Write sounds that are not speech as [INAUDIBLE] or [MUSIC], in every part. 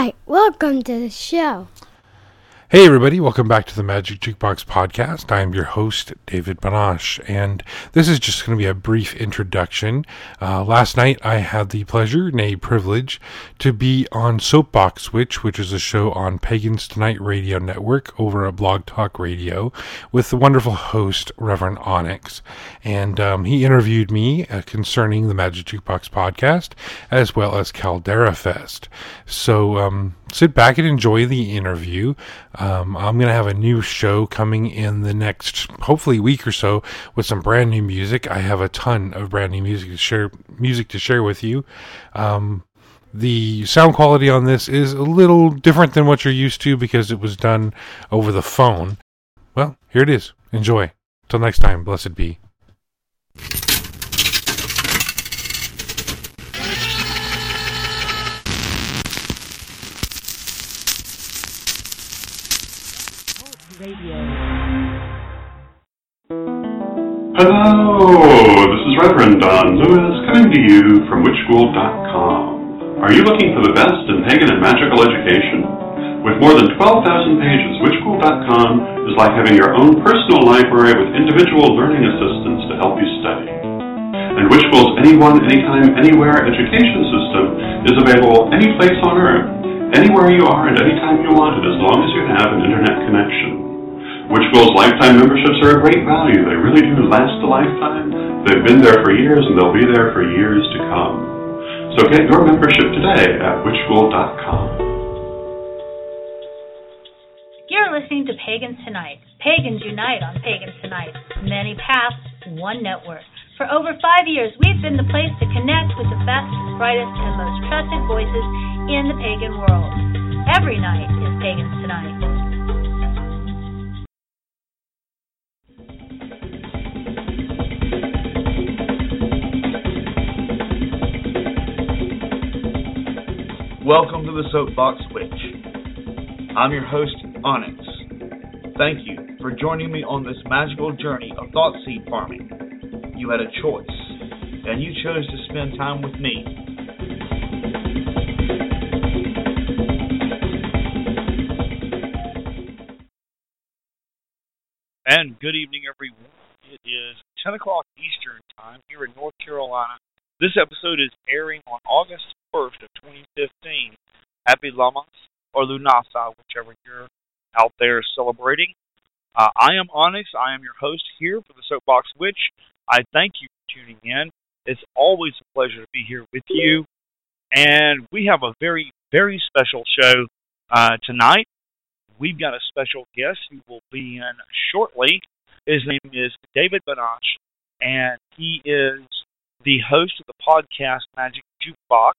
Hi, welcome to the show. Hey, everybody, welcome back to the Magic Jukebox Podcast. I am your host, David Banache, and this is just going to be a brief introduction. Uh, last night, I had the pleasure, nay, privilege, to be on Soapbox Witch, which is a show on Pagans Tonight Radio Network over at Blog Talk Radio, with the wonderful host, Reverend Onyx. And um, he interviewed me uh, concerning the Magic Jukebox Podcast, as well as Caldera Fest. So, um, sit back and enjoy the interview. Um, I'm going to have a new show coming in the next, hopefully, week or so with some brand new music. I have a ton of brand new music to share, music to share with you. Um, the sound quality on this is a little different than what you're used to because it was done over the phone. Well, here it is. Enjoy. Till next time, blessed be. Hello, this is Reverend Don Lewis coming to you from WitchSchool.com. Are you looking for the best in pagan and magical education? With more than 12,000 pages, WitchSchool.com is like having your own personal library with individual learning assistants to help you study. And WitchSchool's Anyone, Anytime, Anywhere education system is available any place on Earth, anywhere you are and anytime you want it, as long as you have an internet connection. WitchSchool's lifetime memberships are a great value. They really do last a lifetime. They've been there for years and they'll be there for years to come. So get your membership today at witchschool.com. You're listening to Pagans Tonight. Pagans unite on Pagans Tonight. Many paths, one network. For over five years, we've been the place to connect with the best, brightest, and most trusted voices in the pagan world. Every night is Pagans Tonight. Welcome to the Soapbox Witch. I'm your host, Onyx. Thank you for joining me on this magical journey of thought seed farming. You had a choice, and you chose to spend time with me. And good evening, everyone. It is 10 o'clock Eastern Time here in North Carolina. This episode is airing on August 1st of 2015. Happy Lammas or Lunasa, whichever you're out there celebrating. Uh, I am Onyx. I am your host here for the Soapbox Witch. I thank you for tuning in. It's always a pleasure to be here with you. And we have a very, very special show uh, tonight. We've got a special guest who will be in shortly. His name is David Banache, and he is the host of the podcast Magic Jukebox.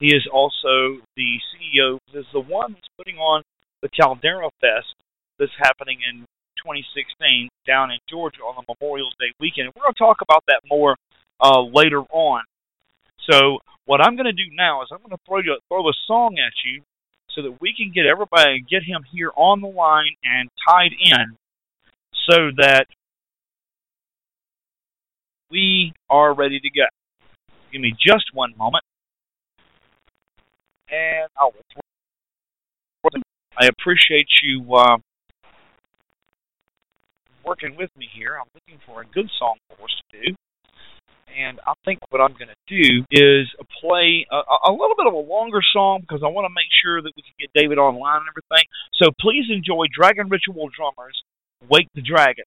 He is also the CEO, is the one that's putting on the Caldera Fest that's happening in 2016 down in Georgia on the Memorial Day weekend. And we're going to talk about that more uh, later on. So what I'm going to do now is I'm going to throw you, throw a song at you so that we can get everybody get him here on the line and tied in so that we are ready to go. Give me just one moment and I appreciate you uh, working with me here. I'm looking for a good song for us to do. And I think what I'm going to do is play a, a little bit of a longer song because I want to make sure that we can get David online and everything. So please enjoy Dragon Ritual Drummers, Wake the Dragon.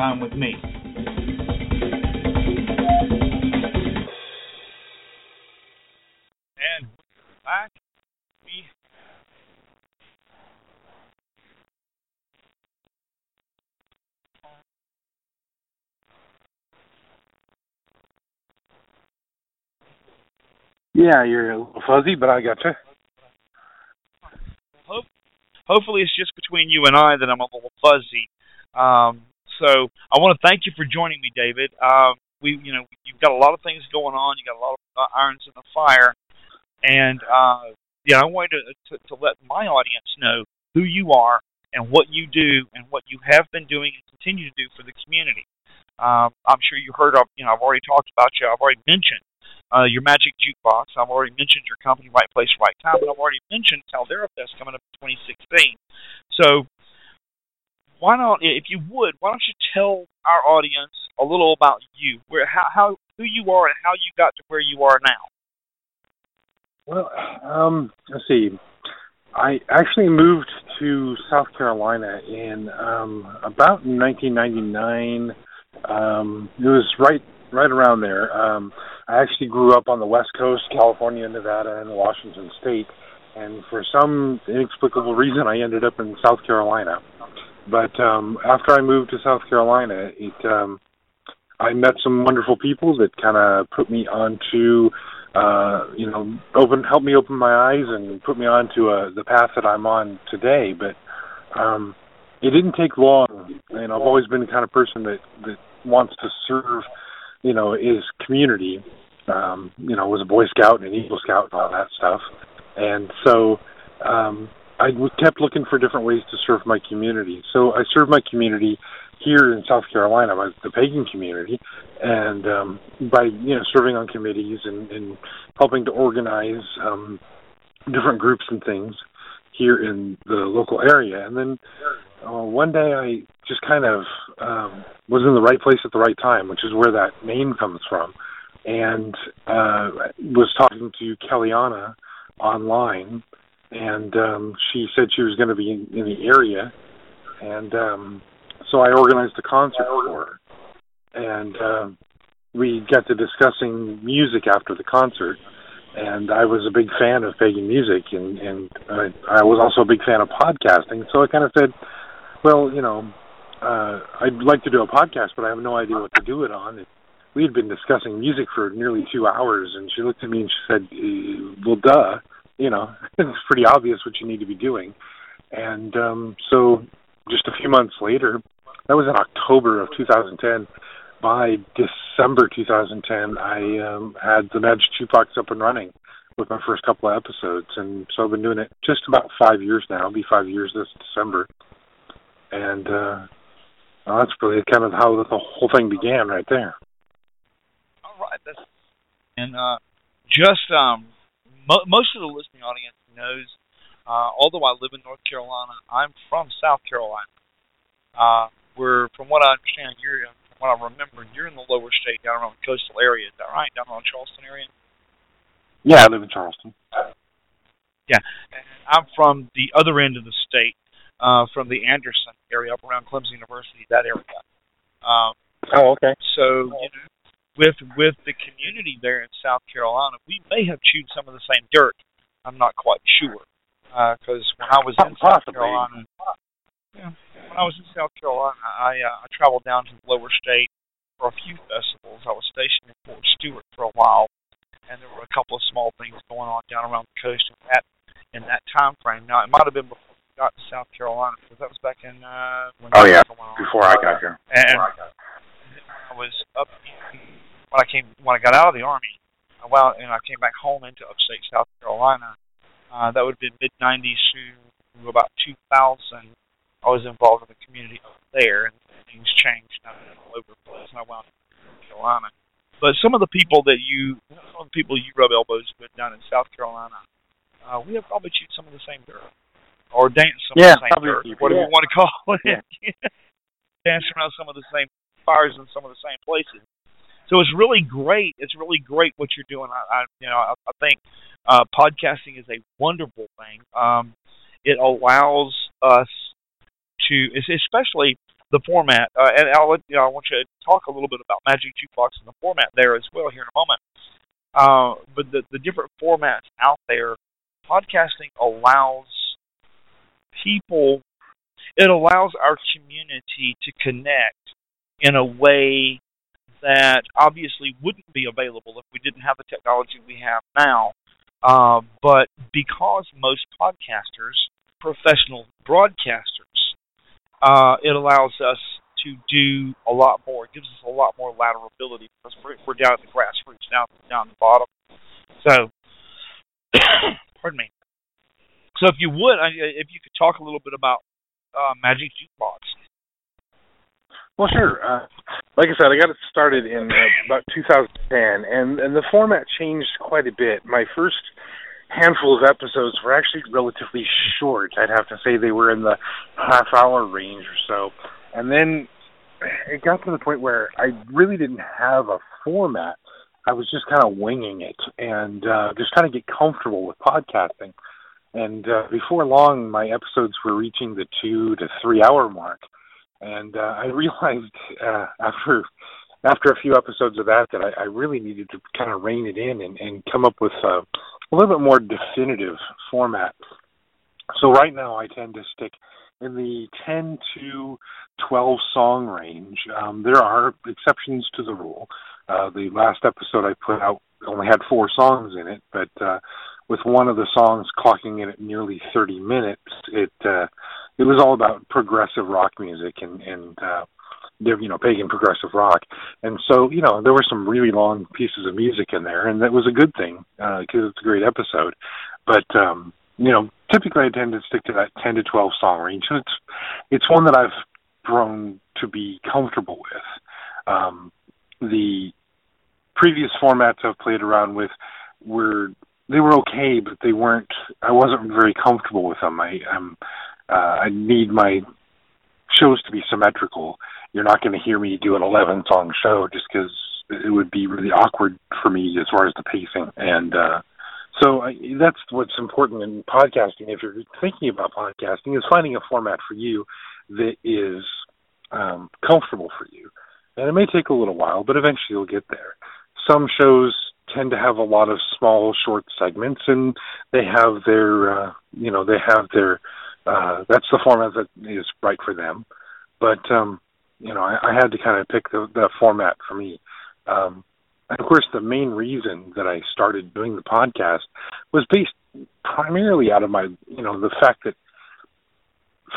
Time with me. And back. We Yeah, you're a little fuzzy, but I gotcha. hope, hopefully it's just between you and I that I'm a little fuzzy. Um, so I want to thank you for joining me, David. Um, we, you know, you've got a lot of things going on. You got a lot of uh, irons in the fire, and uh, yeah, I wanted to, to to let my audience know who you are and what you do and what you have been doing and continue to do for the community. Um, I'm sure you heard of, you know, I've already talked about you. I've already mentioned uh, your Magic Jukebox. I've already mentioned your company, Right Place, Right Time, and I've already mentioned Caldera Fest coming up in 2016. So, why not, if you would, why don't you tell our audience a little about you, where, how, how, who you are, and how you got to where you are now? Well, um, let's see. I actually moved to South Carolina in um, about 1999. Um, it was right right around there. Um, I actually grew up on the West Coast, California, Nevada, and Washington State, and for some inexplicable reason, I ended up in South Carolina. But um, after I moved to South Carolina, it um, I met some wonderful people that kind of put me onto uh, you know, open helped me open my eyes and put me onto uh, the path that I'm on today. But um, it didn't take long, and I've always been the kind of person that that wants to serve, you know, his community. Um, you know, was a Boy Scout and an Eagle Scout and all that stuff, and so um, I kept looking for different ways to serve my community. So I serve my community here in South Carolina, by the pagan community, and um, by you know serving on committees and, and helping to organize um, different groups and things here in the local area. And then uh, one day I just kind of um, was in the right place at the right time, which is where that name comes from, and uh, was talking to Kellianna online, and um, she said she was going to be in, in the area, and um, so I organized a concert for her, and uh, we got to discussing music after the concert. And I was a big fan of pagan music, and and I, I was also a big fan of podcasting. So I kind of said, "Well, you know, uh, I'd like to do a podcast, but I have no idea what to do it on." And we had been discussing music for nearly two hours, and she looked at me and she said, "Uh, "Well, duh, you know, [LAUGHS] it's pretty obvious what you need to be doing." And um, so, just a few months later, that was in October of 2010. By December 2010, I um, had the Magic Jukebox up and running with my first couple of episodes, and so I've been doing it just about five years now. It'll be five years this December, and uh, well, that's really kind of how the whole thing began, right there. All right, that's and uh, just um, mo- most of the listening audience knows. Uh, although I live in North Carolina, I'm from South Carolina. Uh, we're, from what I understand, you're, from what I remember, you're in the lower state down around the coastal area. Is that right? Down around Charleston area. Yeah, I live in Charleston. Yeah, and I'm from the other end of the state, uh, from the Anderson area, up around Clemson University, that area. Um, Oh, okay. so you know, with with the community there in South Carolina, we may have chewed some of the same dirt. I'm not quite sure because when I was in South Carolina, yeah, when I was in South Carolina, I uh, I traveled down to the lower state for a few festivals. I was stationed in Fort Stewart for a while, and there were a couple of small things going on down around the coast in that in that time frame. Now it might have been before we got to South Carolina because that was back in uh, when Oh, yeah, that was going on. Before I got here. And I was up in, when I came when I got out of the army. uh, Well, and I came back home into upstate South Carolina. Uh, that would have been mid '90s to about 2000. I was involved in the community up there, and things changed. been all over the place, and I wound up in North Carolina. But some of the people that you, some of the people you rub elbows with down in South Carolina, uh, we have probably chewed some of the same dirt, or danced some Yeah, of the same dirt, people, whatever yeah. you want to call it. Yeah. [LAUGHS] danced around some of the same fires in some of the same places. So it's really great. It's really great what you're doing. I, I you know I, I think uh, podcasting is a wonderful thing. Um, it allows us to, especially the format. Uh, and I'll you know, I want you to talk a little bit about Magic Jukebox and the format there as well here in a moment. Uh, but the, the different formats out there, podcasting allows people, it allows our community to connect in a way that obviously wouldn't be available if we didn't have the technology we have now. Uh, but because most podcasters, professional broadcasters, uh, it allows us to do a lot more. It gives us a lot more lateral ability because we're, we're down at the grassroots, down down the bottom. So, [COUGHS] pardon me. So, if you would, if you could talk a little bit about uh, Magic Jukebox. Well, sure. Uh, like I said, I got it started in uh, about 2010, and and the format changed quite a bit. My first handful of episodes were actually relatively short. I'd have to say they were in the half hour range or so. And then it got to the point where I really didn't have a format. I was just kind of winging it and uh, just trying to get comfortable with podcasting. And uh, before long, my episodes were reaching the two to three hour mark. And uh, I [LAUGHS] realized uh, after after a few episodes of that that I, I really needed to kind of rein it in and, and come up with a, a little bit more definitive format. So right now I tend to stick in the 10 to 12 song range. Um, there are exceptions to the rule. Uh, the last episode I put out only had four songs in it, but uh, with one of the songs clocking in at nearly 30 minutes, it uh, it was all about progressive rock music and and uh, you know pagan progressive rock, and so you know there were some really long pieces of music in there, and that was a good thing because uh, it's a great episode. But um, you know, typically I tend to stick to that 10 to 12 song range, and it's it's one that I've grown to be comfortable with. Um, the previous formats I've played around with were they were okay, but they weren't. I wasn't very comfortable with them. I um, uh, I need my shows to be symmetrical. You're not going to hear me do an 11 song show just because it would be really awkward for me as far as the pacing and uh so I, that's what's important in podcasting. If you're thinking about podcasting, is finding a format for you that is um, comfortable for you. And it may take a little while, but eventually you'll get there. Some shows tend to have a lot of small, short segments, and they have their, uh, you know, they have their. Uh, that's the format that is right for them. But um, you know, I, I had to kind of pick the, the format for me. Um, and of course, the main reason that I started doing the podcast was based primarily out of my, you know, the fact that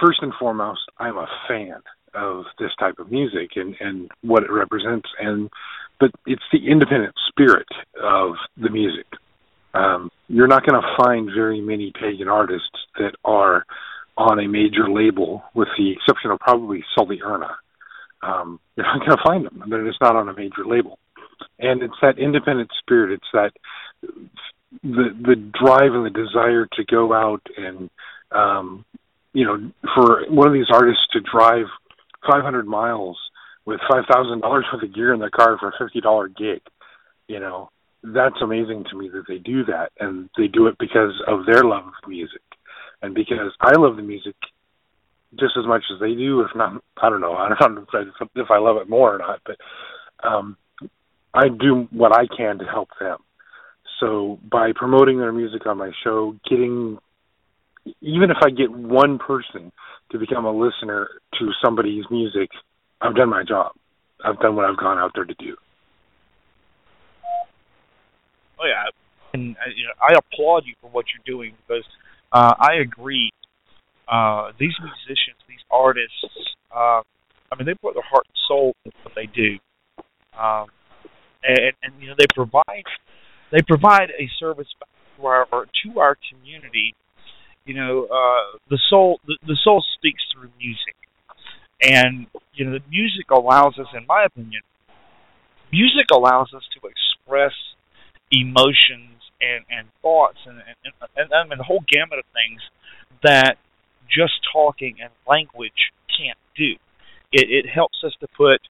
first and foremost, I'm a fan of this type of music and and what it represents, and but it's the independent spirit of the music. Um, you're not going to find very many pagan artists that are on a major label, with the exception of probably Sully Erna. Um, you're not going to find them. They're just not on a major label and it's that independent spirit. It's that the the drive and the desire to go out and um, you know for one of these artists to drive 500 miles with five thousand dollars worth of gear in their car for a fifty dollar gig. You know that's amazing to me that they do that, and they do it because of their love of music, and because I love the music just as much as they do, if not, I don't know, [LAUGHS] I don't know if I love it more or not, but um, I do what I can to help them. So by promoting their music on my show, getting even if I get one person to become a listener to somebody's music, I've done my job. I've done what I've gone out there to do. Oh yeah, and uh, you know, I applaud you for what you're doing because uh, I agree. Uh, these musicians, these artists, uh, I mean, they put their heart and soul into what they do. Um, and, and you know they provide they provide a service to our to our community. You know, uh, the soul the, the soul speaks through music, and you know the music allows us, in my opinion, music allows us to express emotions and and thoughts and and, and, and, the whole gamut of things that just talking and language can't do. It, it helps us to put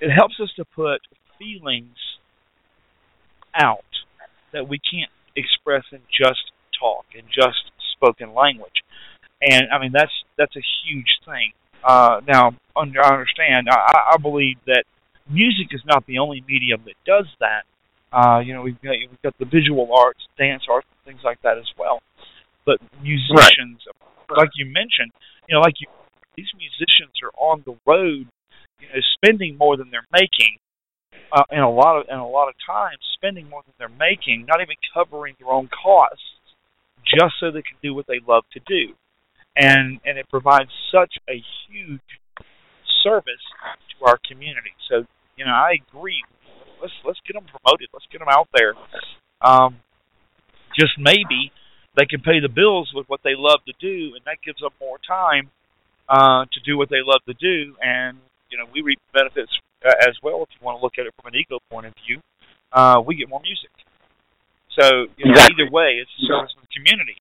it helps us to put feelings out that we can't express in just talk and just spoken language. And I mean that's that's a huge thing. Uh, now, under, I understand. I, I believe that music is not the only medium that does that. Uh, you know, we've got we've got the visual arts, dance arts, things like that as well. But musicians, right. like you mentioned, you know, like you, these musicians are on the road, you know, spending more than they're making, uh, and a lot of and a lot of times spending more than they're making, not even covering their own costs, just so they can do what they love to do, and and it provides such a huge service to our community. So you know, I agree. Let's let's get them promoted. Let's get them out there. Um, just maybe they can pay the bills with what they love to do, and that gives them more time uh, to do what they love to do, and you know we reap benefits uh, as well. If you want to look at it from an ego point of view, uh, we get more music. So you know, exactly. either way, it's a service to the community.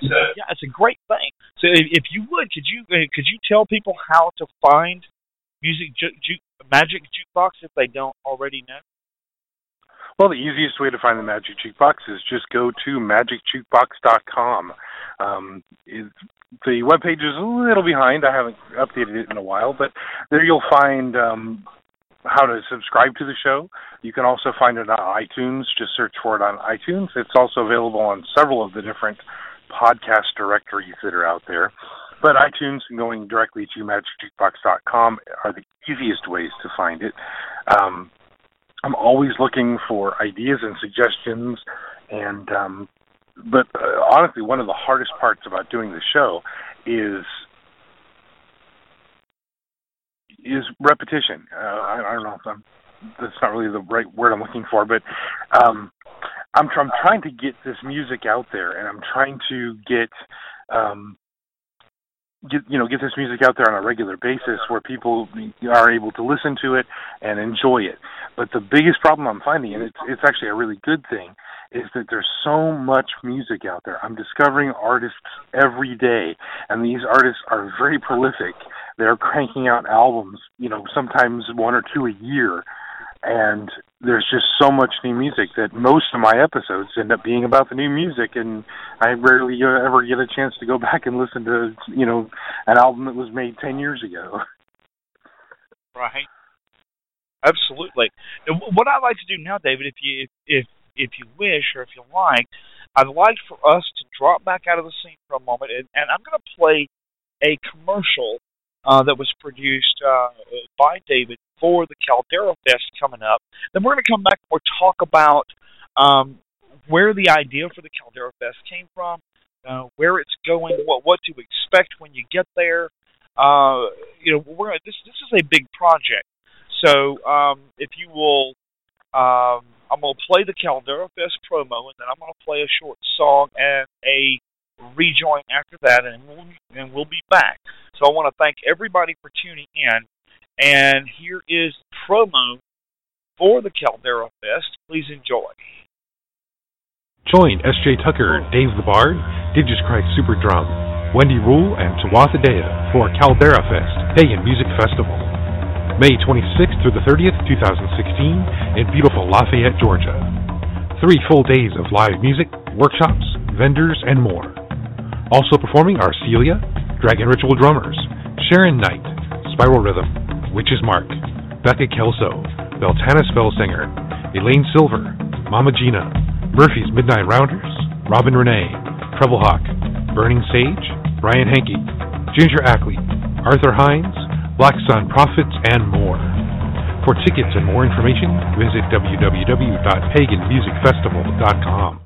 So yeah, it's a great thing. So if, if you would, could you uh, could you tell people how to find music ju- ju- magic jukebox if they don't already know? Well, the easiest way to find the Magic Jukebox is just go to magicjukebox.com. Um, it, the web page is a little behind. I haven't updated it in a while, but there you'll find um, how to subscribe to the show. You can also find it on iTunes. Just search for it on iTunes. It's also available on several of the different podcast directories that are out there. But iTunes and going directly to magicjukebox.com are the easiest ways to find it. Um, I'm always looking for ideas and suggestions, and um, but uh, honestly, one of the hardest parts about doing the show is is repetition. Uh, I, I don't know if I'm that's not really the right word I'm looking for, but um, I'm, I'm trying to get this music out there, and I'm trying to get um, get you know get this music out there on a regular basis where people are able to listen to it and enjoy it. But the biggest problem I'm finding, and it's it's actually a really good thing, is that there's so much music out there. I'm discovering artists every day, and these artists are very prolific. They're cranking out albums, you know, sometimes one or two a year and there's just so much new music that most of my episodes end up being about the new music and I rarely ever get a chance to go back and listen to you know an album that was made 10 years ago. Right. Absolutely. And what I'd like to do now David if you if if you wish or if you like I'd like for us to drop back out of the scene for a moment and, and I'm going to play a commercial uh, that was produced uh, by David for the Caldera Fest coming up. Then we're going to come back and we'll talk about um, where the idea for the Caldera Fest came from, uh, where it's going, what what to expect when you get there. Uh, you know, we're this this is a big project. So um, if you will, um, I'm going to play the Caldera Fest promo, and then I'm going to play a short song and a rejoin after that, and we'll and we'll be back. So I want to thank everybody for tuning in. And here is promo for the Caldera Fest. Please enjoy. Join S.J. Tucker, Damh the Bard, Digis Christ Super Drum, Wendy Rule, and Tuatha Dea for Caldera Fest Pagan Music Festival. May 26th through the 30th, 2016, in beautiful Lafayette, Georgia. Three full days of live music, workshops, vendors, and more. Also performing are Celia, Dragon Ritual Drummers, Sharon Knight, Spiral Rhythm, Witch's Mark, Becca Kelso, Beltana Spellsinger, Elaine Silver, Mama Gina, Murphy's Midnight Rounders, Robin Renee, Treble Hawk, Burning Sage, Brian Hankey, Ginger Ackley, Arthur Hines, Black Sun Prophets, and more. For tickets and more information, visit www.paganmusicfestival.com.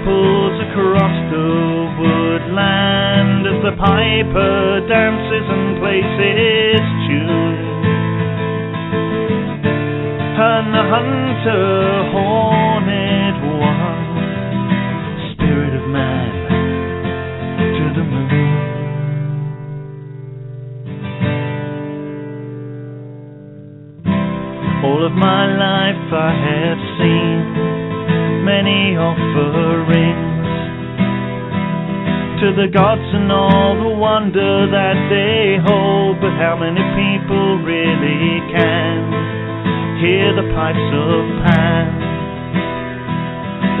light dapples across the woodland as the piper dances and plays his tune. And the hunter horned one, spirit of man, to the moon. All of my life I seen many offerings to the gods and all the wonder that they hold, but how many people really can hear the pipes of Pan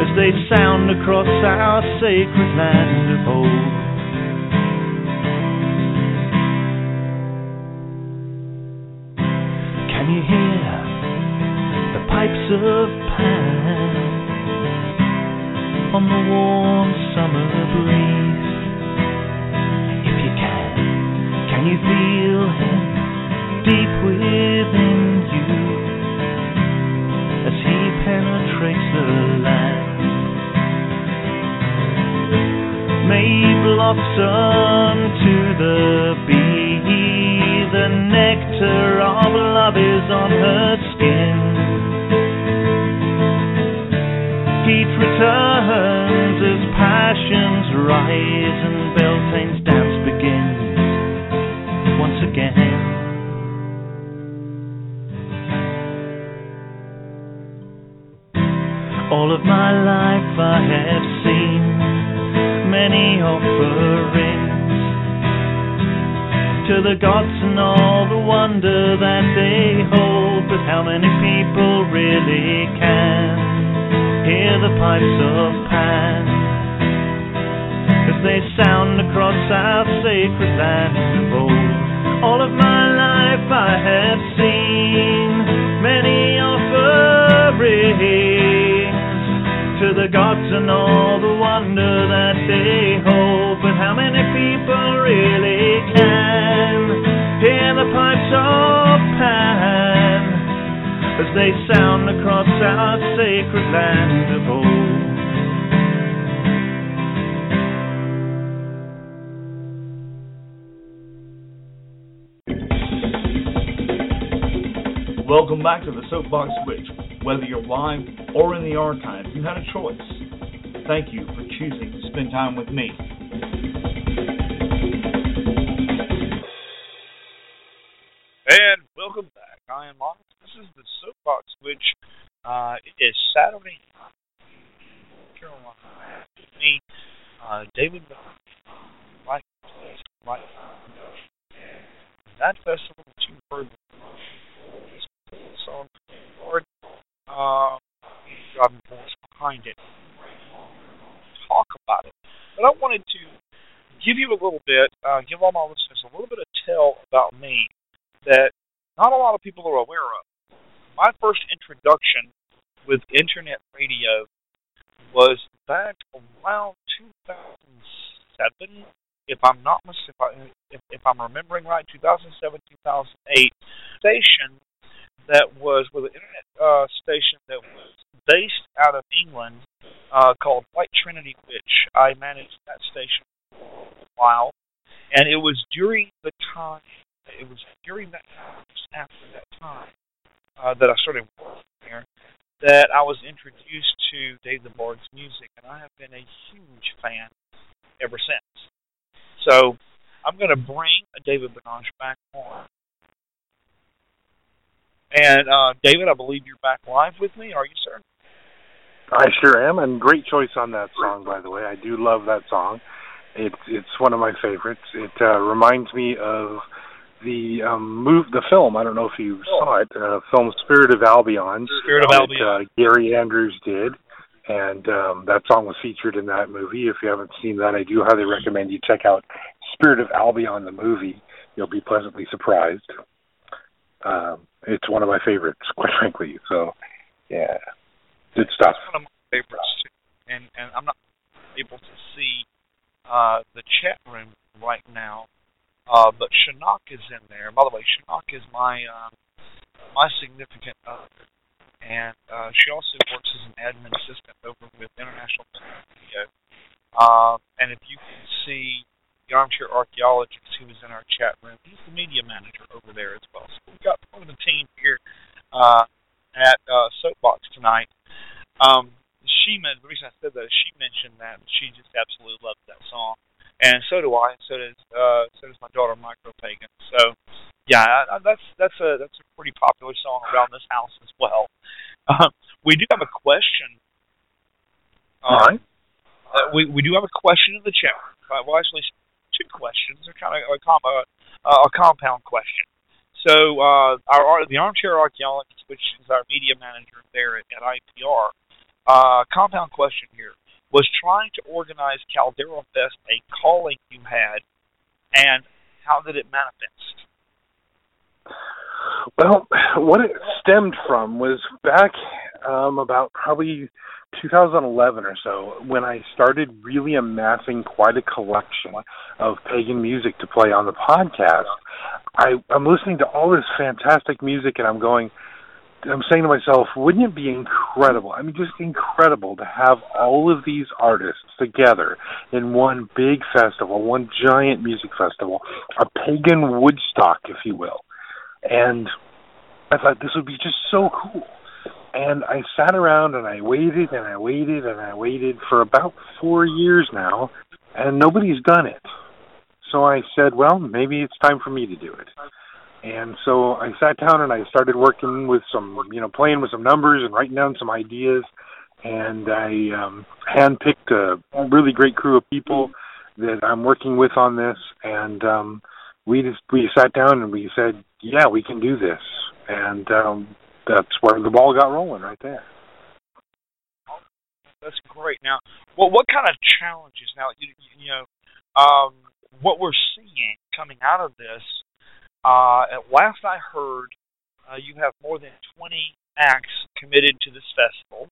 as they sound across our sacred land of old? Can you hear the pipes of on the warm summer breeze? If you can, can you feel him deep within you as he penetrates the land? May blossom to the bee, the nectar of love is on her skin. Returns as passions rise and Beltane's dance begins once again. All of my life I have seen many offerings to the gods and all the wonder that they hold, but how many people really can hear the pipes of Pan as they sound across our sacred land of old? All of my life I have seen many offerings to the gods and all the wonder that they hold. But how many people really can hear the pipes of Pan as they sound across our sacred land of old? Welcome back to the Soapbox Witch. Whether you're live or in the archive, you had a choice. Thank you for choosing to spend time with me. And welcome back. Am Mark. This is the Soapbox Witch. Uh, is Saturday. Carolina. With me, uh, David like, like that festival that you heard song Lord uh driving force behind it. Talk about it. But I wanted to give you a little bit, uh, give all my listeners a little bit of tell about me that not a lot of people are aware of. My first introduction with internet radio was back around 2007, if I'm not if, I, if, if I'm remembering right, 2007 2008 station that was with an internet uh, station that was based out of England uh, called White Trinity which I managed that station for a while, and it was during the time. It was during that time, after that time, uh, that I started working there, that I was introduced to Damh the Bard's music, and I have been a huge fan ever since. So I'm going to bring David Banash back on. And uh, David, I believe you're back live with me. Are you, sir? I sure am, and great choice on that song, by the way. I do love that song. It's it's one of my favorites. It uh, reminds me of the um move the film. I don't know if you saw it. Uh, film Spirit of Albion. Spirit of that, Albion. Uh, Gary Andrews did, and um, that song was featured in that movie. If you haven't seen that, I do highly recommend you check out Spirit of Albion, the movie. You'll be pleasantly surprised. Um, it's one of my favorites, [LAUGHS] quite frankly. So, yeah, good stuff. It's one of my favorites too. And and I'm not able to see uh, the chat room right now, uh, but Shinnok is in there. By the way, Shinnok is my uh, my significant other, and uh, she also works as an admin assistant over with International Video. Uh, and if you can see the armchair archaeologist who is in our chat room, he's the media manager over there as well. So we've got part of the team here uh, at uh, Soapbox tonight. Um, she the reason I said that is she mentioned that she just absolutely loves that song, and so do I. And so does uh, so does my daughter Micro Pagan. So yeah, I, I, that's that's a that's a pretty popular song around this house as well. Uh, we do have a question. All right. Uh, we we do have a question in the chat. Uh, well, actually, two questions. They're kind of a, com- uh, a compound question. So uh, our, our the armchair archaeologist, which is our media manager there at, at IPR, uh, compound question here was trying to organize Caldera Fest a calling you had, and how did it manifest? Well, what it stemmed from was back um, about probably 2011 or so when I started really amassing quite a collection of pagan music to play on the podcast. I, I'm listening to all this fantastic music and I'm going, I'm saying to myself, wouldn't it be incredible? I mean, just incredible to have all of these artists together in one big festival, one giant music festival, a pagan Woodstock, if you will. And I thought this would be just so cool. And I sat around and I waited and I waited and I waited for about four years now, and nobody's done it. So I said, well, maybe it's time for me to do it. And so I sat down and I started working with some, you know, playing with some numbers and writing down some ideas. And I um, handpicked a really great crew of people that I'm working with on this. And um, we just we sat down and we said, yeah, we can do this. And um, that's where the ball got rolling right there. That's great. Now, what what kind of challenges? Now, you, you know, um, what we're seeing coming out of this. Uh, at last I heard, uh, you have more than 20 acts committed to this festival.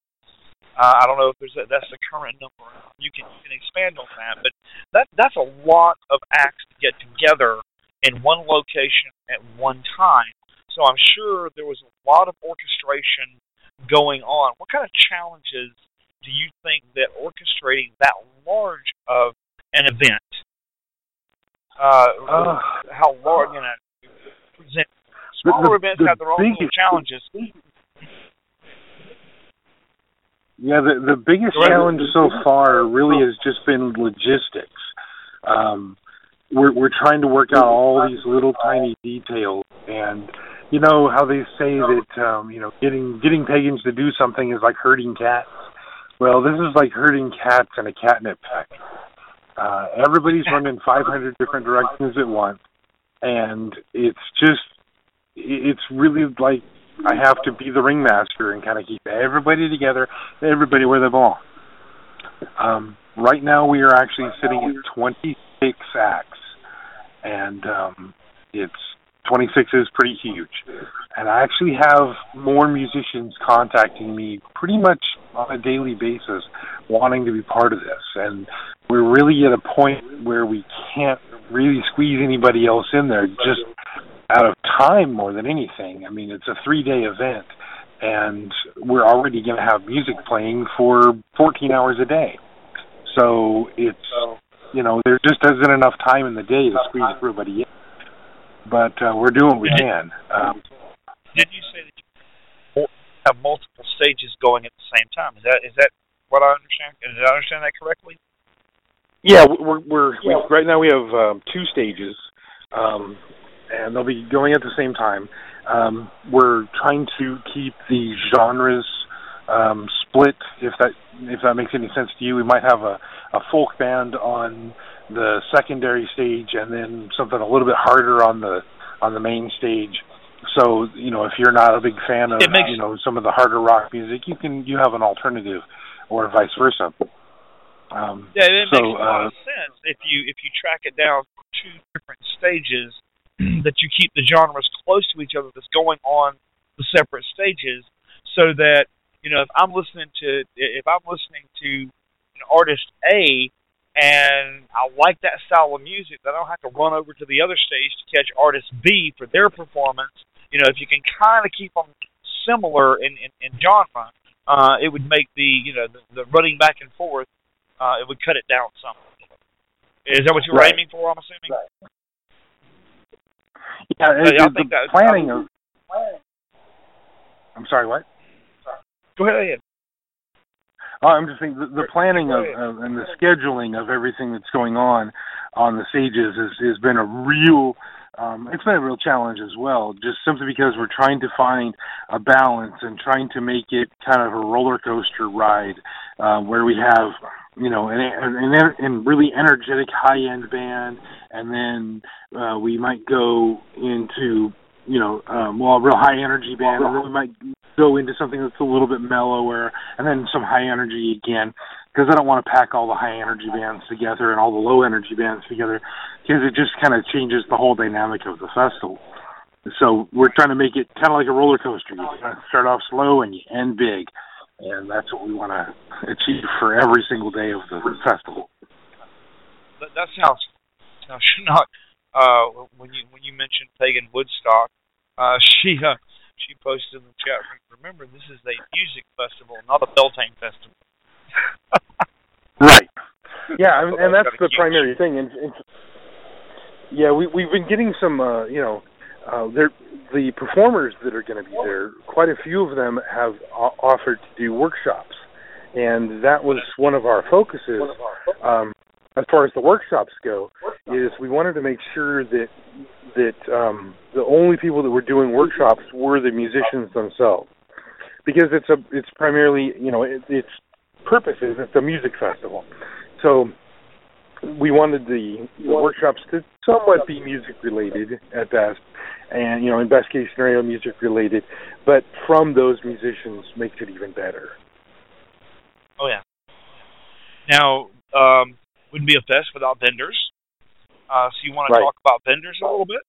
Uh, I don't know if there's a, that's the current number. You can you can expand on that, but that that's a lot of acts to get together in one location at one time. So I'm sure there was a lot of orchestration going on. What kind of challenges do you think that orchestrating that large of an event, uh, Uh, how large, you know, present smaller the- events the have their own biggest- challenges. Yeah, the the biggest challenge so far really has just been logistics. Um, we're we're trying to work out all these little tiny details, and you know how they say that um, you know getting getting pagans to do something is like herding cats. Well, this is like herding cats in a catnip pack. Uh, everybody's running 500 different directions at once, and it's just it's really like I have to be the ringmaster and kind of keep everybody together, everybody where they belong. Um, right now, we are actually sitting at 26 acts, and um, it's 26 is pretty huge. And I actually have more musicians contacting me pretty much on a daily basis wanting to be part of this. And we're really at a point where we can't really squeeze anybody else in there just out of time more than anything. I mean, it's a three day event, and we're already going to have music playing for 14 hours a day. So it's, you know, there just isn't enough time in the day to squeeze everybody in. But uh, we're doing what we can. Um, Did you say that you have multiple stages going at the same time? Is that is that what I understand? Did I understand that correctly? Yeah, we're we're we, right now we have um, two stages, um, and they'll be going at the same time. Um, we're trying to keep the genres um, split. If that if that makes any sense to you, we might have a, a folk band on the secondary stage, and then something a little bit harder on the on the main stage. So you know, if you're not a big fan of makes- you know some of the harder rock music, you can you have an alternative, or vice versa. Um, Yeah, it so, makes a lot uh, of sense if you if you track it down two different stages that you keep the genres close to each other that's going on the separate stages so that you know if I'm listening to if I'm listening to an artist A and I like that style of music, then I don't have to run over to the other stage to catch artist B for their performance. You know, if you can kind of keep them similar in, in, in genre, uh, it would make the you know the, the running back and forth uh, it would cut it down some. Is that what you were Right. aiming for? I'm assuming. yeah, But it- I the planning of. I'm sorry, what? Go ahead. Oh, I'm just saying the, the planning of, of and the scheduling of everything that's going on on the stages has has been a real. Um, it's been a real challenge as well, just simply because we're trying to find a balance and trying to make it kind of a roller coaster ride, uh, where we have, you know, an, an, an really energetic high end band, and then uh, we might go into, you know, um, well, a real high energy band, and then we might go into something that's a little bit mellower, and then some high energy again. Because I don't want to pack all the high energy bands together and all the low energy bands together, because it just kind of changes the whole dynamic of the festival. So we're trying to make it kind of like a roller coaster. You start off slow and you end big, and that's what we want to achieve for every single day of the festival. That, that sounds. Now, [LAUGHS] not uh, when you when you mentioned pagan Woodstock, uh, [LAUGHS] she uh, she posted in the chat. room, Remember, this is a music festival, not a Beltane festival. [LAUGHS] Right. Yeah, and, and That's that's the primary thing. And, and yeah, we we've been getting some, uh, you know, uh, there the performers that are going to be there. Quite a few of them have offered to do workshops, and that was one of our focuses. Um, as far as the workshops go, is we wanted to make sure that that um, the only people that were doing workshops were the musicians themselves, because it's a it's primarily you know it, its purpose is it's a music festival, so we wanted the, the workshops to somewhat be music related at best, and you know in best case scenario music related, but from those musicians makes it even better. Oh yeah. Now, um, wouldn't be a fest without vendors. Uh, so you want to talk about vendors a little bit?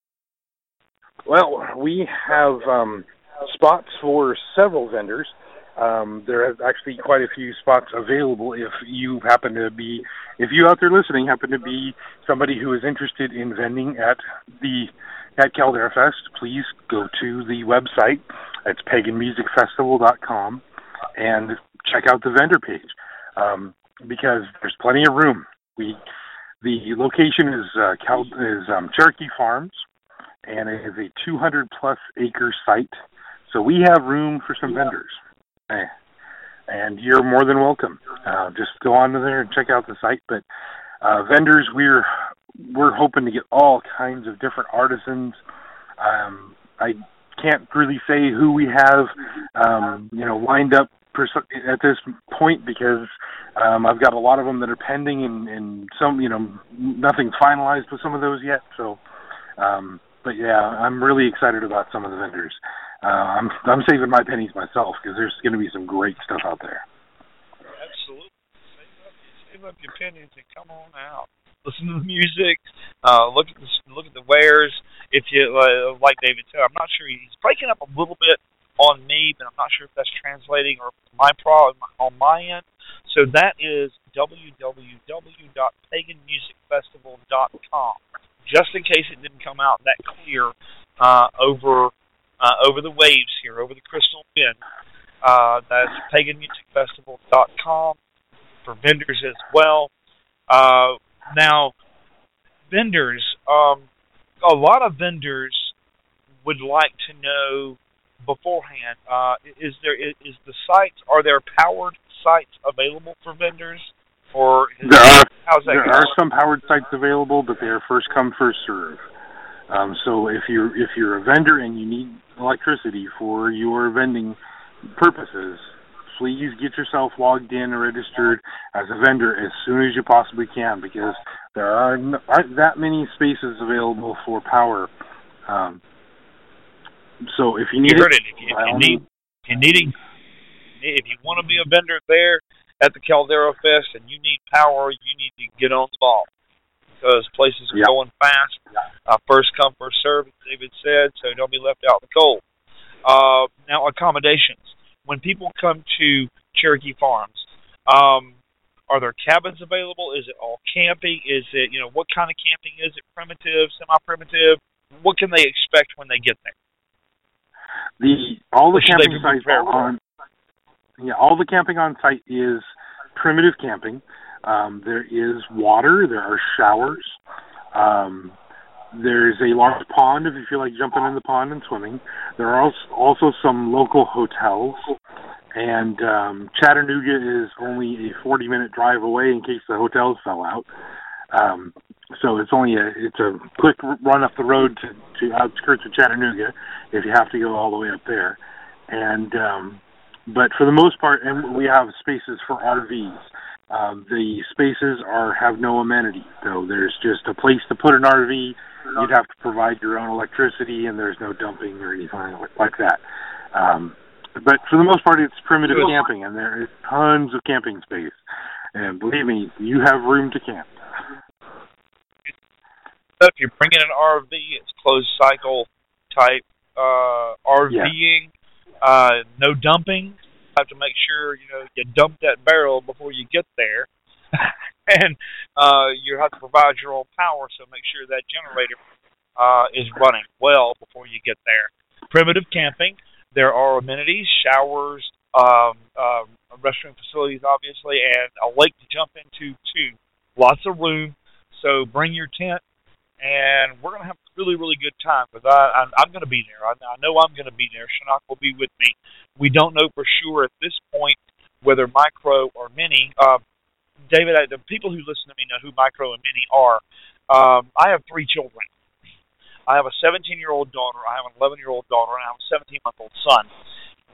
Well, we have um, spots for several vendors. Um, there are actually quite a few spots available if you happen to be, if you out there listening happen to be somebody who is interested in vending at the at Caldera Fest. Please go to the website. It's paganmusicfestival.com and check out the vendor page um, because there's plenty of room. We the location is uh, Cal, is um, Cherokee Farms and it is a 200 plus acre site. So we have room for some vendors. Eh, And you're more than welcome. Uh, just go on there and check out the site. But uh, vendors, we're we're hoping to get all kinds of different artisans. Um, I can't really say who we have, um, you know, lined up at this point because um, I've got a lot of them that are pending, and, and some, you know, nothing's finalized with some of those yet. So, um, but yeah, I'm really excited about some of the vendors. Uh, I'm I'm saving my pennies myself because there's going to be some great stuff out there. Absolutely. Save up, save up your pennies and come on out. Listen to the music. Uh, look at the look at the wares. if you uh, like David said, I'm not sure he's breaking up a little bit on me, but I'm not sure if that's translating or my problem on my end. So that is www.paganmusicfestival.com. Just in case it didn't come out that clear uh, over uh, over the waves here, over the crystal wind. Uh, that's paganmusicfestival.com for vendors as well. Uh, now, vendors, um, a lot of vendors would like to know beforehand. Uh, is there is, is the sites are there powered sites available for vendors, or is, there are that there going? are some powered sites available, but they are first come first serve. Um, so if you're if you're a vendor and you need electricity for your vending purposes, please get yourself logged in and registered as a vendor as soon as you possibly can because there are n- aren't that many spaces available for power. Um, so if you need you heard it, it. If you, if you need, if you needing, if you want to be a vendor there at the Caldera Fest and you need power, you need to get on the ball because places are Yeah. going fast. Uh, first come, first serve, David said. So don't be left out in the cold. Uh, now accommodations. When people come to Cherokee Farms, um, are there cabins available? Is it all camping? Is it you know what kind of camping is it? Primitive, semi-primitive? What can they expect when they get there? the all the Or should they camping sites on yeah all the camping on site is primitive camping um, there is water there are showers um, there's a large pond if you feel like jumping in the pond and swimming there are also, some local hotels and um, Chattanooga is only a 40 minute drive away in case the hotels fell out um, so it's only a it's a quick run up the road to to outskirts of Chattanooga if you have to go all the way up there. And um but for the most part and we have spaces for RVs. Um the spaces are have no amenity. So there's just a place to put an RV. You'd have to provide your own electricity and there's no dumping or anything like- that. Um but for the most part it's primitive camping and there is tons of camping space. And believe me, you have room to camp. if you're bringing an RV, it's closed cycle type uh, RVing. Uh, no dumping. You have to make sure you know you dump that barrel before you get there, [LAUGHS] and uh, you have to provide your own power. So make sure that generator uh, is running well before you get there. Primitive camping. There are amenities, showers, um, um, restroom facilities, obviously, and a lake to jump into too. Lots of room. So bring your tent and we're going to have a really, really good time because I, I'm, I'm going to be there. I, I know I'm going to be there. Shinnok will be with me. We don't know for sure at this point whether micro or mini. Uh, David, I, the people who listen to me know who micro and mini are. Um, I have three children. I have a 17 year old daughter, I have an 11 year old daughter, and I have a 17 month old son.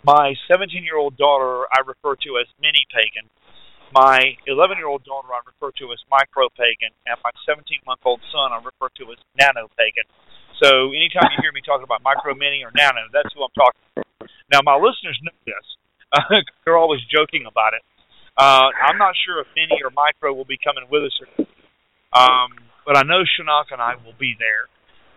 My 17 year old daughter I refer to as mini pagan. My 11 year old daughter I refer to as micro pagan, and my 17 month old son I refer to as nano pagan. So anytime you hear me talking about micro, mini, or nano, that's who I'm talking about. Now, my listeners know this. [LAUGHS] They're always joking about it. Uh, I'm not sure if mini or micro will be coming with us, or, um, but I know Shinnok and I will be there.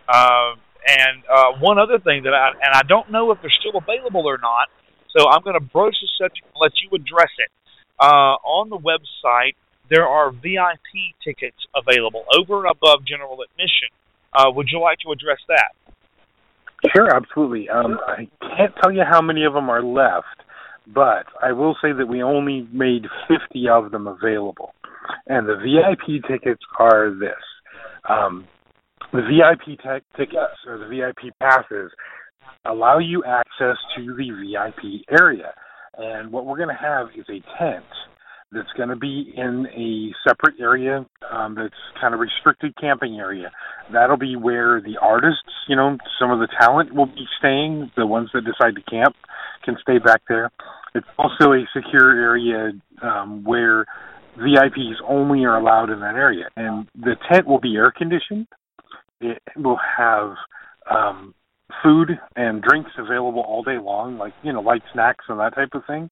Uh, and uh, one other thing that I and I don't know if they're still available or not, so I'm going to broach the subject and let you address it. Uh, on the website, there are VIP tickets available over and above general admission. Uh, would you like to address that? Sure, absolutely. Um, I can't tell you how many of them are left, but I will say that we only made 50 of them available. And the VIP tickets are this. Um, the VIP tech tickets or the VIP passes allow you access to the VIP area. And what we're going to have is a tent that's going to be in a separate area um, that's kind of restricted camping area. That'll be where the artists, you know, some of the talent will be staying. The ones that decide to camp can stay back there. It's also a secure area um, where VIPs only are allowed in that area. And the tent will be air conditioned. It will have um, food and drinks available all day long, like, you know, light snacks and that type of thing.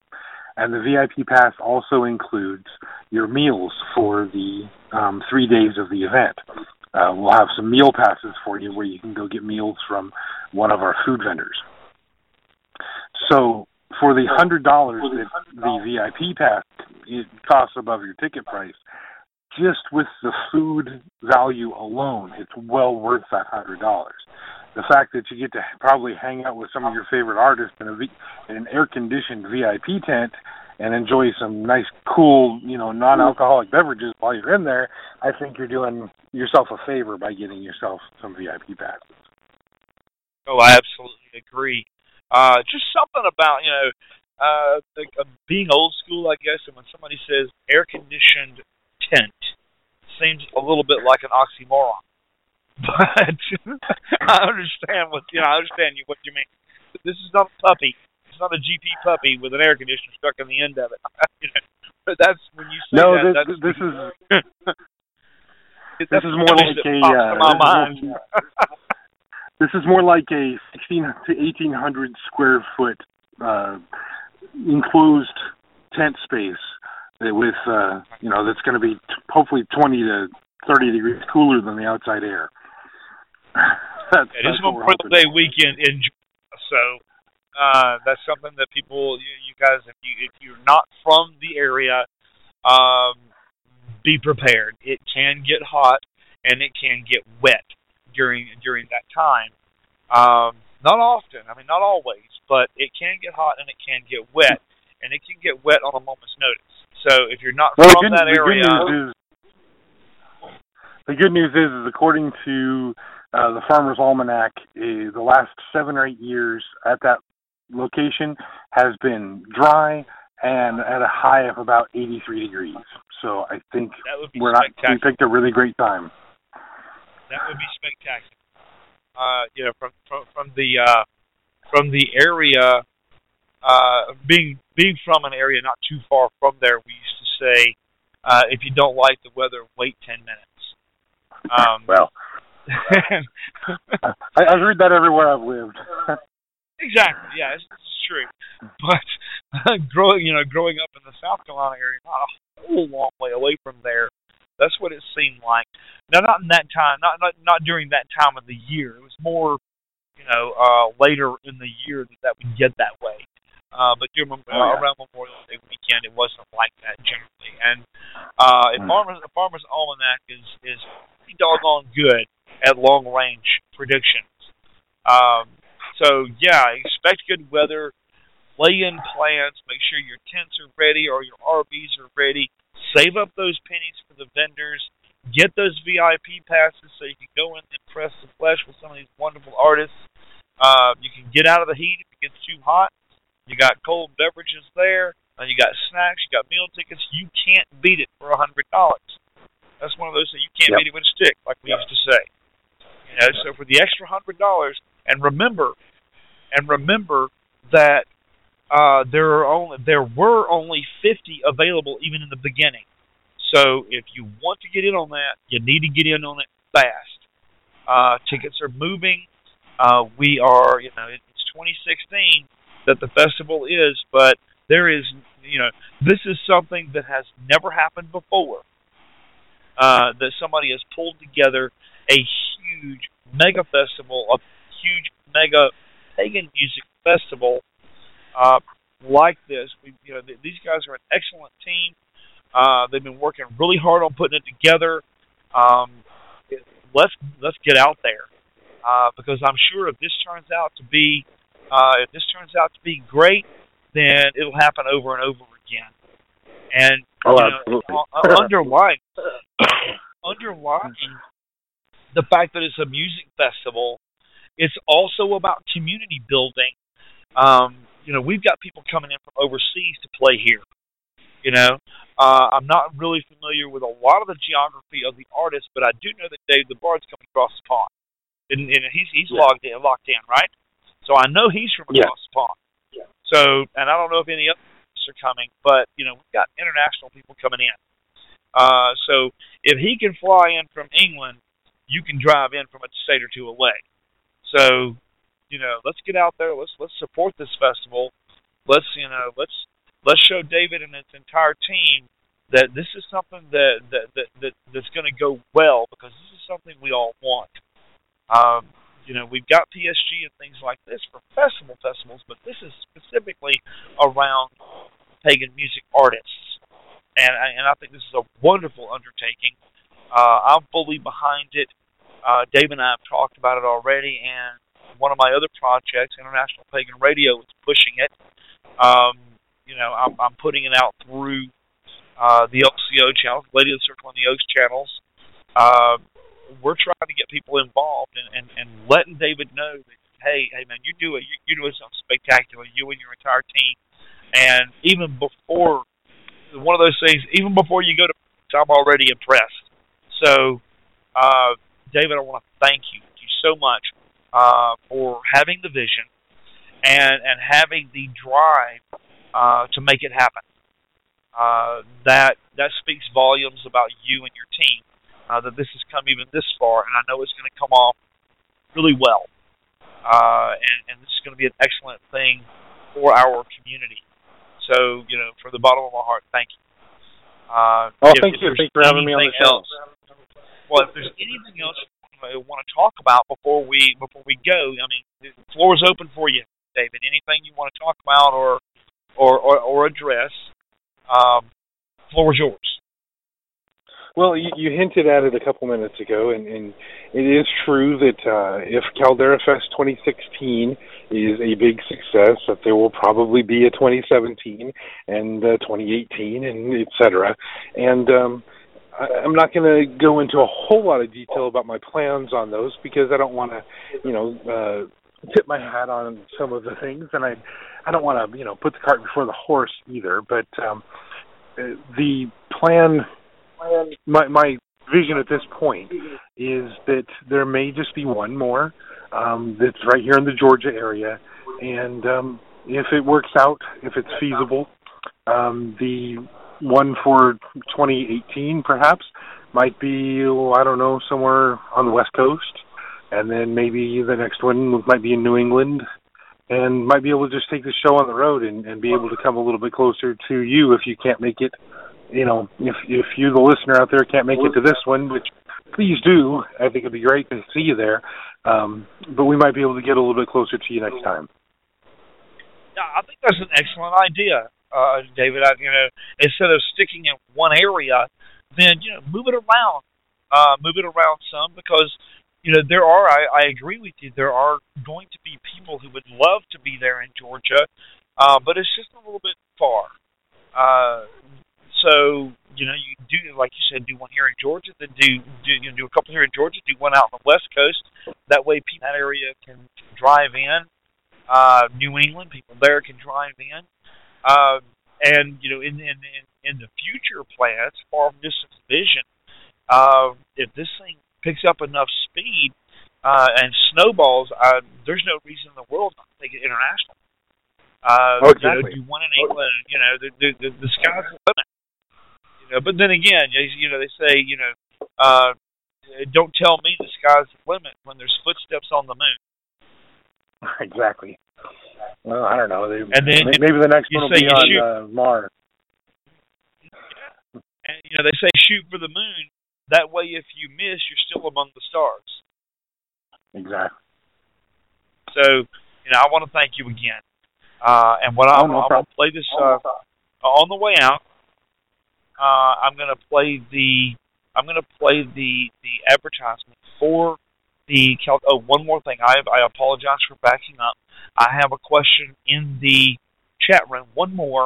And the VIP pass also includes your meals for the um, three days of the event. uh, we'll have some meal passes for you where you can go get meals from one of our food vendors. So for the hundred dollars that the VIP pass it costs above your ticket price, just with the food value alone, it's well worth that hundred dollars. The fact that you get to probably hang out with some of your favorite artists in a v- in an air-conditioned VIP tent and enjoy some nice, cool, you know, non-alcoholic beverages while you're in there, I think you're doing yourself a favor by getting yourself some VIP passes. Oh, I absolutely agree. Uh, just something about you know, uh, the, uh, being old school, I guess. And when somebody says air conditioned tent, seems a little bit like an oxymoron. [LAUGHS] But [LAUGHS] I understand what you know. I understand you what you mean. This is not a puppy. It's not a GP puppy with an air conditioner stuck in the end of it. [LAUGHS] you know, but that's when you say no, that. this, this is that's this is more like a uh, my mind. This is more like a 16 to 1800 square foot uh, enclosed tent space that with uh, you know that's going to be t- hopefully 20 to 30 degrees cooler than the outside air. [LAUGHS] that's, It is that's Memorial Day weekend in Georgia, so uh, that's something that people, you, you guys, if you if you're not from the area, um, be prepared. It can get hot and it can get wet during during that time. Um, not often, I mean, not always, but it can get hot and it can get wet, and it can get wet on a moment's notice. So if you're not Well, from good, that the area, good news is the good news is, is according to uh, the Farmer's Almanac, uh, the last seven or eight years at that location has been dry and at a high of about 83 degrees. So I think that would be we're not we picked a really great time. That would be spectacular. Uh, you know, from from from the uh, from the area, uh, being being from an area not too far from there, we used to say, uh, if you don't like the weather, wait ten minutes. Um, [LAUGHS] well, [LAUGHS] I, I've heard that everywhere I've lived. [LAUGHS] exactly, yeah, it's, it's true. But growing, you know, growing up in the South Carolina area, not a whole long way away from there, that's what it seemed like. Now, not in that time, not not not during that time of the year. It was more, you know, uh, later in the year that that would get that way. Uh, but during uh, Oh, yeah. around Memorial Day weekend, it wasn't like that generally. And uh, Hmm. and Farmers the Farmers Almanac is is pretty doggone good at long range predictions. Um, so yeah, expect good weather. Lay in plans. Make sure your tents are ready or your RVs are ready. Save up those pennies for the vendors. Get those VIP passes so you can go in and impress the flesh with some of these wonderful artists. Uh, you can get out of the heat if it gets too hot. You got cold beverages there. Uh, you got snacks. You got meal tickets. You can't beat it for a hundred dollars. That's one of those that you can't Yep. beat it with a stick, like we used to say. You know, so for the extra hundred dollars, and remember, and remember that uh, there are only there were only fifty available even in the beginning. So if you want to get in on that, you need to get in on it fast. Uh, tickets are moving. Uh, we are, you know, it's 2016 that the festival is, but there is, you know, this is something that has never happened before. Uh, that somebody has pulled together a huge mega festival, a huge mega pagan music festival uh, like this. We, you know, th- these guys are an excellent team. Uh, they've been working really hard on putting it together. Um, it, let's let's get out there uh, because I'm sure if this turns out to be uh, if this turns out to be great, then it'll happen over and over again. And Oh, you know, uh, underlying [COUGHS] underlying the fact that it's a music festival, it's also about community building. Um, you know, we've got people coming in from overseas to play here. You know, uh, I'm not really familiar with a lot of the geography of the artist, but I do know that Damh the Bard's coming across the pond, and, and he's he's Yeah. logged in, locked in, right? So I know he's from Yeah. across the pond. Yeah. So, and I don't know if any others are coming, but you know, we've got international people coming in. Uh, so if he can fly in from England, you can drive in from a state or two away. So, you know, let's get out there. Let's let's support this festival. Let's you know let's let's show David and his entire team that this is something that that that, that that's going to go well because this is something we all want. Um, you know, we've got PSG and things like this for festival festivals, but this is specifically around pagan music artists, and and I think this is a wonderful undertaking. Uh, I'm fully behind it. Uh, Dave and I have talked about it already, and one of my other projects, International Pagan Radio, is pushing it. Um, you know, I'm, I'm putting it out through uh, the LCO channels, Lady of the Circle and the Oaks channels. Uh, we're trying to get people involved and, and, and letting David know that, hey, hey man, you do it. You, you're doing something spectacular. You and your entire team. And even before one of those things, even before you go to, I'm already impressed. So, uh, David, I want to thank you, thank you so much uh, for having the vision and and having the drive uh, to make it happen. Uh, that that speaks volumes about you and your team uh, that this has come even this far, and I know it's going to come off really well. Uh, and, and this is going to be an excellent thing for our community. So, you know, from the bottom of my heart, thank you. Uh, oh, if, thank if you. Thanks for having me on the show. Else, well, if there's anything else want to talk about before we before we go, I mean, the floor is open for you, David. Anything you want to talk about or or or, or address, um, floor is yours. Well, you, you hinted at it a couple minutes ago, and, and it is true that uh, if Caldera Fest 2016 is a big success, that there will probably be a 2017 and uh, 2018, and et cetera. And um, I'm not going to go into a whole lot of detail about my plans on those because I don't want to, you know, uh, tip my hat on some of the things, and I, I don't want to, you know, put the cart before the horse either. But um, uh, the plan my my vision at this point is that there may just be one more um, that's right here in the Georgia area, and um, if it works out, if it's feasible, um, the one for 2018 perhaps might be I don't know somewhere on the west coast, and then maybe the next one might be in New England, and might be able to just take the show on the road and, and be able to come a little bit closer to you if you can't make it you know, if if you the listener out there can't make it to this one, which please do, I think it'd be great to see you there. Um, but we might be able to get a little bit closer to you next time. Yeah, I think that's an excellent idea, uh, David. I, you know, instead of sticking in one area, then you know, move it around, uh, move it around some because you know there are. I, I agree with you. There are going to be people who would love to be there in Georgia, uh, but it's just a little bit far. Uh, so you know, you do like you said, do one here in Georgia, then do do you know, do a couple here in Georgia, do one out on the West Coast. That way, people in that area can, drive in. Uh, New England people there can drive in, uh, and you know, in in in, in the future plans, far from distance vision, uh, if this thing picks up enough speed uh, and snowballs, uh, there's no reason in the world not to take it international. Uh, oh, exactly. You know, do one in England. You know, the the, the, the sky's the limit. You know, but then again, you know, they say, you know, uh, don't tell me the sky's the limit when there's footsteps on the moon. [LAUGHS] Exactly. Well, I don't know. They, and then maybe the next one will be on uh, Mars. Yeah. And you know, they say shoot for the moon. That way, if you miss, you're still among the stars. Exactly. So, you know, I want to thank you again. Uh, and what oh, I'm, no I'm going to play this uh, on the way out uh, I'm going to play the I'm going to play the the advertisement for the Cal- oh one more thing I I apologize for backing up. I have a question in the chat room. One more.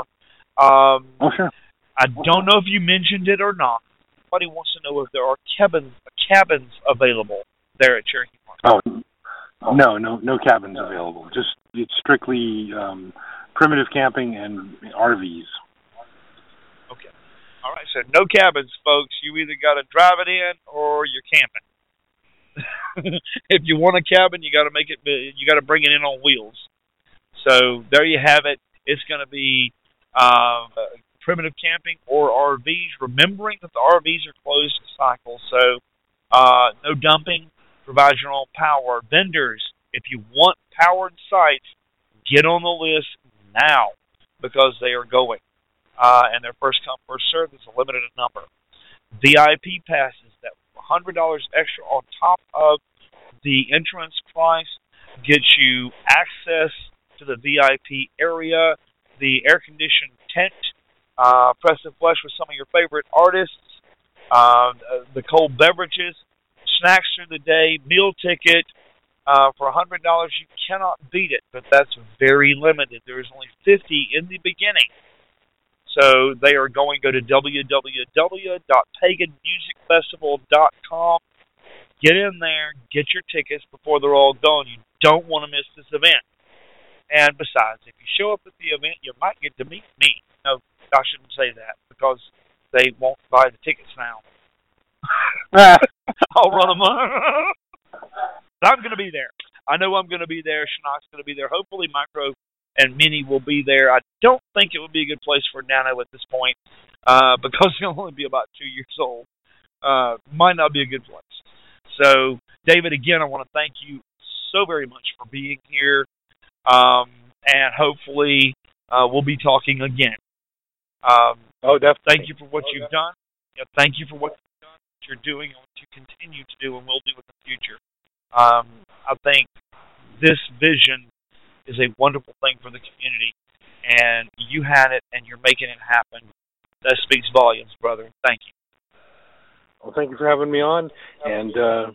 Um, oh sure. I don't know if you mentioned it or not. Somebody wants to know if there are cabins cabins available there at Cherokee Park. Oh no no no cabins available. Just it's strictly um, primitive camping and RVs. Okay. All right, so no cabins, folks. You either got to drive it in or you're camping. [LAUGHS] if you want a cabin, you got to make it. You got to bring it in on wheels. So there you have it. It's going to be um, primitive camping or RVs. Remembering that the RVs are closed cycle, so uh, no dumping. Provide your own power. Vendors, if you want powered sites, get on the list now because they are going uh, and their first come first served is a limited number. VIP passes that $100 extra on top of the entrance price, gets you access to the VIP area, the air conditioned tent, uh, press and flesh with some of your favorite artists, uh, the cold beverages, snacks through the day, meal ticket. Uh, for a hundred dollars, you cannot beat it, but that's very limited. There is only fifty in the beginning, so they are going to go to www.paganmusicfestival.com. Get in there, get your tickets before they're all gone. You don't want to miss this event. And besides, if you show up at the event, you might get to meet me. No, I shouldn't say that because they won't buy the tickets now. [LAUGHS] I'll run them. up. [LAUGHS] I'm going to be there. I know I'm going to be there. Schnock's going to be there. Hopefully, Micro and Mini will be there. I don't think it would be a good place for Nano at this point uh, because [LAUGHS] he'll only be about two years old. Uh, might not be a good place. So, David, again, I want to thank you so very much for being here, um, and hopefully uh, we'll be talking again. Um, oh, definitely. Thank you for what oh, you've done. Yeah, thank you for what you've done, what you're doing, and what you continue to do, and will do in the future. Um, I think this vision is a wonderful thing for the community, and you had it, and you're making it happen. That speaks volumes, brother. Thank you. Well, thank you for having me on, and uh,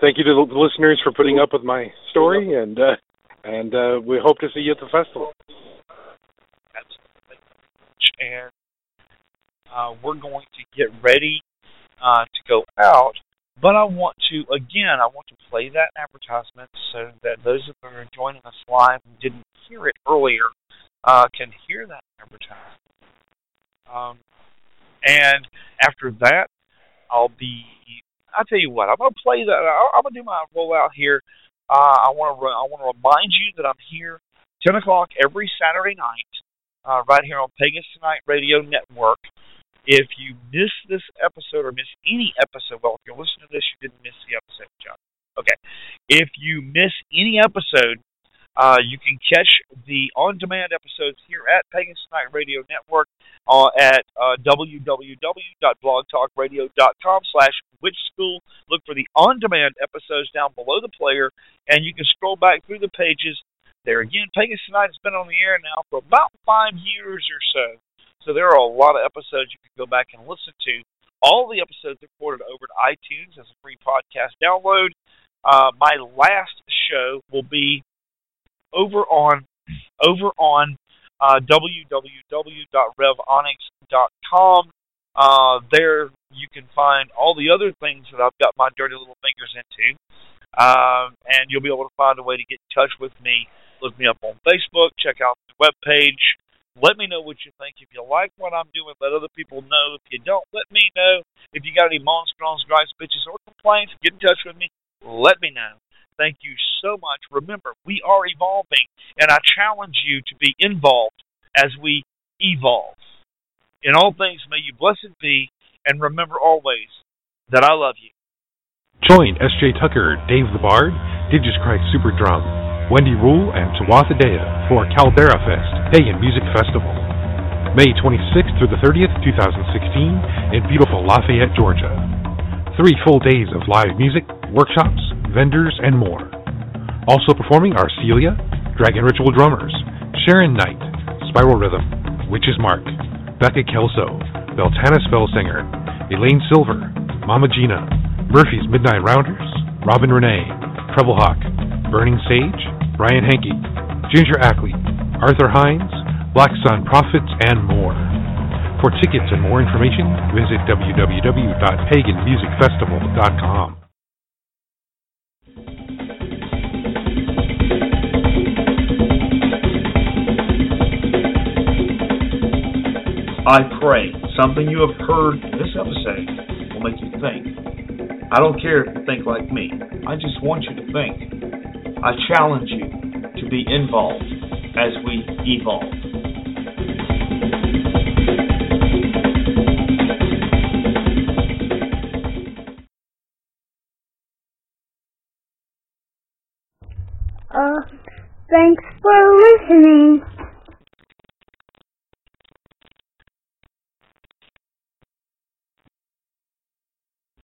thank you to the listeners for putting up with my story, and uh, and uh, we hope to see you at the festival. Absolutely. And uh, we're going to get ready uh, to go out, but I want to again, I want to play that advertisement so that those of who are joining us live and didn't hear it earlier uh, can hear that advertisement. Um, and after that, I'll be. I'll tell you what. I'm gonna play that. I'm gonna do my rollout here. Uh, I want to. I want to remind you that I'm here 10 o'clock every Saturday night, uh, right here on Pagans Tonight Radio Network. If you miss this episode or miss any episode, well, if you're listening to this, you didn't miss the episode, John. Okay. If you miss any episode, uh, you can catch the on-demand episodes here at Pagans Tonight Radio Network uh, at uh, www.blogtalkradio.com slash witch school. Look for the on-demand episodes down below the player, and you can scroll back through the pages. There again, Pagans Tonight has been on the air now for about five years or so. So there are a lot of episodes you can go back and listen to. All the episodes are recorded over to iTunes as a free podcast download. Uh, my last show will be over on over on uh. Uh, there you can find all the other things that I've got my dirty little fingers into, uh, and you'll be able to find a way to get in touch with me. Look me up on Facebook. Check out the web page. Let me know what you think. If you like what I'm doing, let other people know. If you don't, let me know. If you got any monstrons, gripes, bitches, or complaints, get in touch with me. Let me know. Thank you so much. Remember, we are evolving, and I challenge you to be involved as we evolve. In all things, may you blessed be, and remember always that I love you. Join S.J. Tucker, Damh the Bard, Digis Christ Super Drum, Wendy Rule, and Tuatha Dea for Caldera Fest Pagan Music Festival. May 26th through the 30th, 2016, in beautiful Lafayette, Georgia. Three full days of live music, workshops, vendors, and more. Also performing are Celia, Dragon Ritual Drummers, Sharon Knight, Spiral Rhythm, Witch's Mark, Becca Kelso, Beltana Spellsinger, Elaine Silver, Mama Gina, Murphy's Midnight Rounders, Robin Renee, Treble Hawk, Burning Sage, Brian Henke, Ginger Ackley, Arthur Hinds, Black Sun Prophets, and more. For tickets and more information, visit www.paganmusicfestival.com. I pray something you have heard this episode will make you think. I don't care if you think like me. I just want you to think. I challenge you to be involved as we evolve. Uh, thanks for listening.